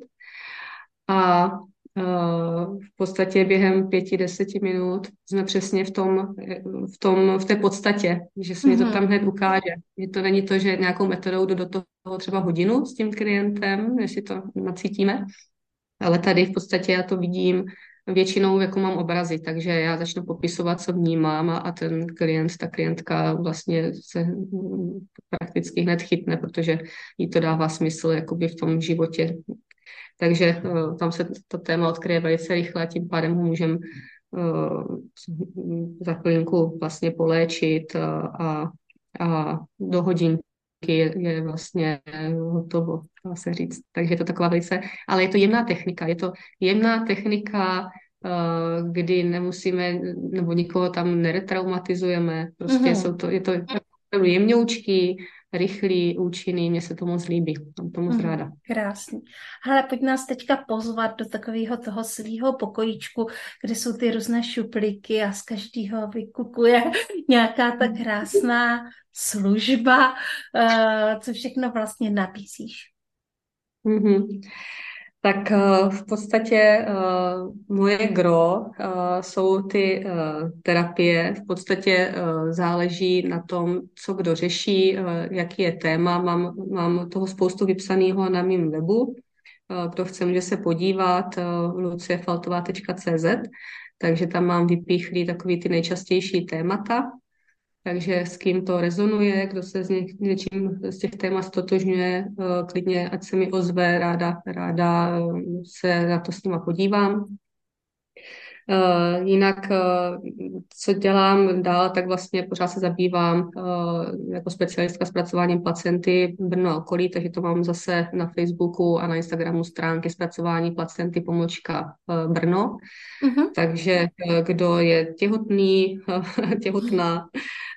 a v podstatě během pěti, deseti minut jsme přesně v tom, v tom, v té podstatě, že se mi to mhm. tam hned ukáže. Že to není to, že nějakou metodou jdu do toho třeba hodinu s tím klientem, jestli to nacítíme, ale tady v podstatě já to vidím většinou jako mám obrazy, takže já začnu popisovat, co vnímám a, a ten klient, ta klientka vlastně se prakticky hned chytne, protože jí to dává smysl jakoby v tom životě. Takže uh, tam se to téma odkryje velice rychle a tím pádem ho můžeme uh, za chvilinku vlastně poléčit a, a do hodinky je, je vlastně hotovo, dá se říct. Takže je to taková velice, ale je to jemná technika, je to jemná technika, eh, kdy nemusíme, nebo nikoho tam neretraumatizujeme, prostě mm-hmm. jsou to, je to jemňoučký, rychlý, účinný, mně se to moc líbí, mám to moc mm, ráda. Krásný. Hele, pojď nás teďka pozvat do takového toho svého pokojíčku, kde jsou ty různé šuplíky a z každého vykukuje nějaká ta krásná služba, uh, co všechno vlastně nabízíš. Mm-hmm. Tak uh, v podstatě uh, moje gro uh, jsou ty terapie. V podstatě záleží na tom, co kdo řeší, jaký je téma. Mám, mám toho spoustu vypsaného na mém webu. Kdo chce, může se podívat luciefaltová.cz takže tam mám vypíchlý takový ty nejčastější témata. Takže s kým to rezonuje, kdo se s něčím z těch témat stotožňuje, eh, klidně ať se mi ozve, ráda, ráda eh, se na to s nima podívám. Uh, jinak, uh, co dělám dál, tak vlastně pořád se zabývám uh, jako specialistka zpracováním placenty Brno a okolí, takže to mám zase na Facebooku a na Instagramu stránky zpracování placenty pomočka Brno. Uh-huh. Takže kdo je těhotný, těhotná,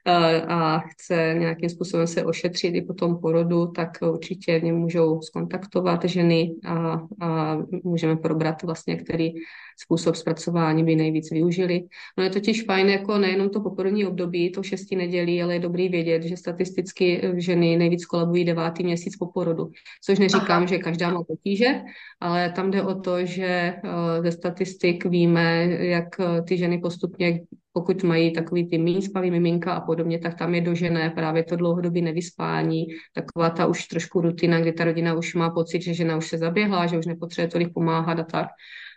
a chce nějakým způsobem se ošetřit i po tom porodu, tak určitě mě můžou skontaktovat ženy a, a můžeme probrat vlastně, který způsob zpracování by nejvíc využili. No je totiž fajn jako nejenom to poporodní období, to šesti nedělí, ale je dobrý vědět, že statisticky ženy nejvíc kolabují devátý měsíc po porodu. Což neříkám, Aha. že každá má potíže, ale tam jde o to, že eh, ze statistik víme, jak eh, ty ženy postupně pokud mají takový ty méně spavý miminka a podobně, tak tam je dožené právě to dlouhodobé nevyspání, taková ta už trošku rutina, kdy ta rodina už má pocit, že žena už se zaběhla, že už nepotřebuje tolik pomáhat a tak.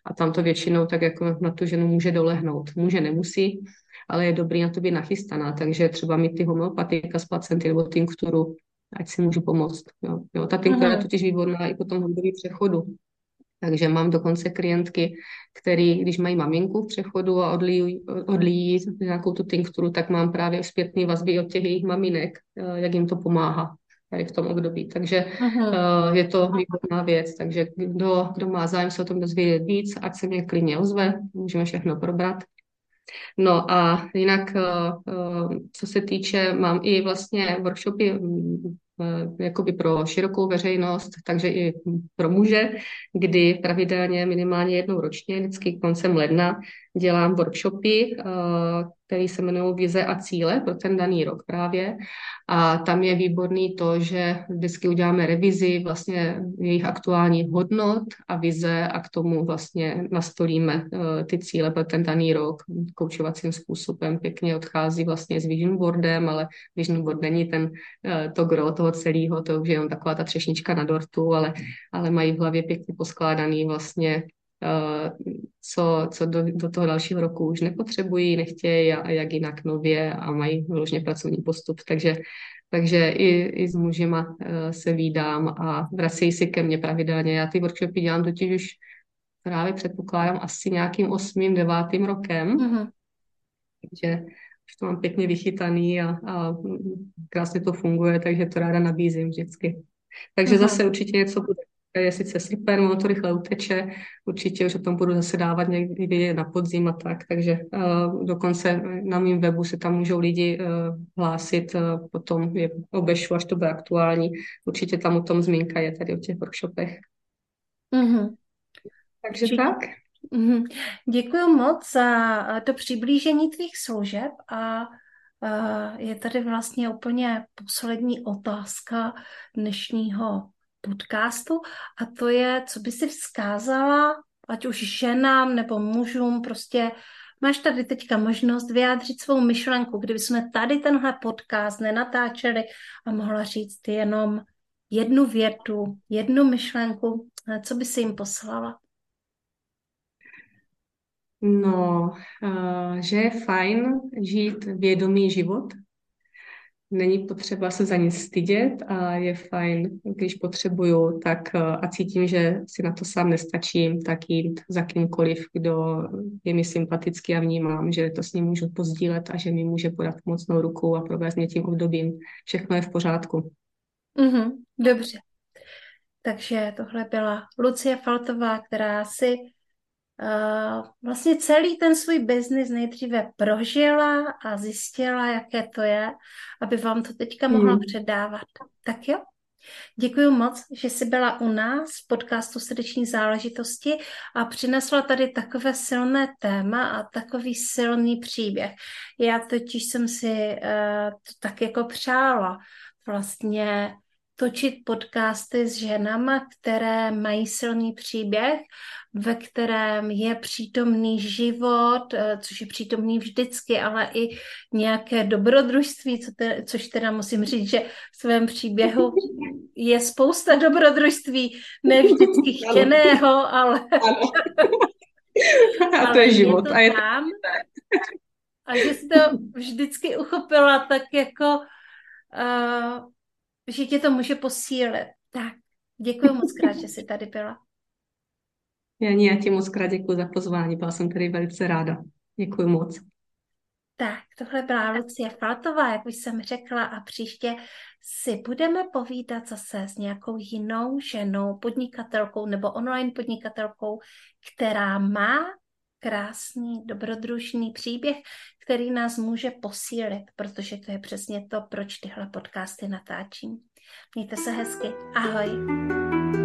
A tam to většinou tak jako na tu ženu může dolehnout. Může, nemusí, ale je dobrý na to být nachystaná, takže třeba mít ty homeopatika z placenty nebo tinkturu, ať si můžu pomoct. Jo. Jo, ta tinktura je totiž výborná i po tom období přechodu, takže mám dokonce klientky, který, když mají maminku v přechodu a odlíjí, nějakou tu tinkturu, tak mám právě zpětné vazby od těch jejich maminek, eh, jak jim to pomáhá tady v tom období. Takže uh, je to výborná věc. Takže kdo, kdo má zájem se o tom dozvědět víc, ať se mě klidně ozve, můžeme všechno probrat. No a jinak, uh, co se týče, mám i vlastně workshopy jakoby pro širokou veřejnost, takže i pro muže, kdy pravidelně minimálně jednou ročně, vždycky koncem ledna, dělám workshopy, který se jmenují Vize a cíle pro ten daný rok právě. A tam je výborný to, že vždycky uděláme revizi vlastně jejich aktuálních hodnot a vize a k tomu vlastně nastolíme eh, ty cíle pro ten daný rok koučovacím způsobem. Pěkně odchází vlastně s vision boardem, ale vision board není ten, eh, to gro toho celého, to už je jenom taková ta třešnička na dortu, ale, ale mají v hlavě pěkně poskládaný vlastně Eh, co, co do, do toho dalšího roku už nepotřebují, nechtějí a, a jak jinak nově a mají vyloženě pracovní postup. Takže, takže i, i s mužima uh, se výdám a vracejí si ke mně pravidelně. Já ty workshopy dělám totiž už právě předpokládám asi nějakým osmým, devátým rokem. Mm-hmm. Takže už to mám pěkně vychytaný a, a krásně to funguje, takže to ráda nabízím vždycky. Takže mm-hmm. zase určitě něco bude je sice srpen, ono to rychle uteče, určitě už o tom budu zase dávat někdy na podzim a tak, takže uh, dokonce na mém webu se tam můžou lidi uh, hlásit, uh, potom je obešlu, až to bude aktuální. Určitě tam o tom zmínka je tady o těch workshopech. Mm-hmm. Takže Či... tak. Mm-hmm. Děkuji moc za to přiblížení tvých služeb a je tady vlastně úplně poslední otázka dnešního podcastu a to je, co by si vzkázala, ať už ženám nebo mužům, prostě máš tady teďka možnost vyjádřit svou myšlenku, kdyby jsme tady tenhle podcast nenatáčeli a mohla říct jenom jednu větu, jednu myšlenku, co by si jim poslala? No, uh, že je fajn žít vědomý život, není potřeba se za nic stydět a je fajn, když potřebuju, tak eh, a cítím, že si na to sám nestačím, tak jít za kýmkoliv, kdo je mi sympatický a vnímám, že to s ním můžu pozdílet a že mi může podat mocnou ruku a provést mě tím obdobím. Všechno je v pořádku. Mm-hmm, dobře. Takže tohle byla Lucie Faltová, která si vlastně celý ten svůj biznis nejdříve prožila a zjistila, jaké to je, aby vám to teďka mohla mm. předávat. Tak jo? Děkuji moc, že jsi byla u nás v podcastu Srdeční záležitosti a přinesla tady takové silné téma a takový silný příběh. Já totiž jsem si uh, to tak jako přála vlastně točit podcasty s ženama, které mají silný příběh, ve kterém je přítomný život, eh, což je přítomný vždycky, ale i nějaké dobrodružství, co te, což teda musím říct, že v svém příběhu je spousta dobrodružství, ne vždycky chtěného, ale... A to je život. Je to a je tam. A že jsi to vždycky uchopila tak jako uh, že tě to může posílit. Tak, děkuji moc krát, že jsi tady byla. Já, já ti moc krát děkuji za pozvání, byla jsem tady velice ráda. Děkuji moc. Tak, tohle byla Lucie Faltová, jak už jsem řekla, a příště si budeme povídat zase s nějakou jinou ženou, podnikatelkou nebo online podnikatelkou, která má krásný, dobrodružný příběh, který nás může posílit, protože to je přesně to, proč tyhle podcasty natáčím. Mějte se hezky. Ahoj.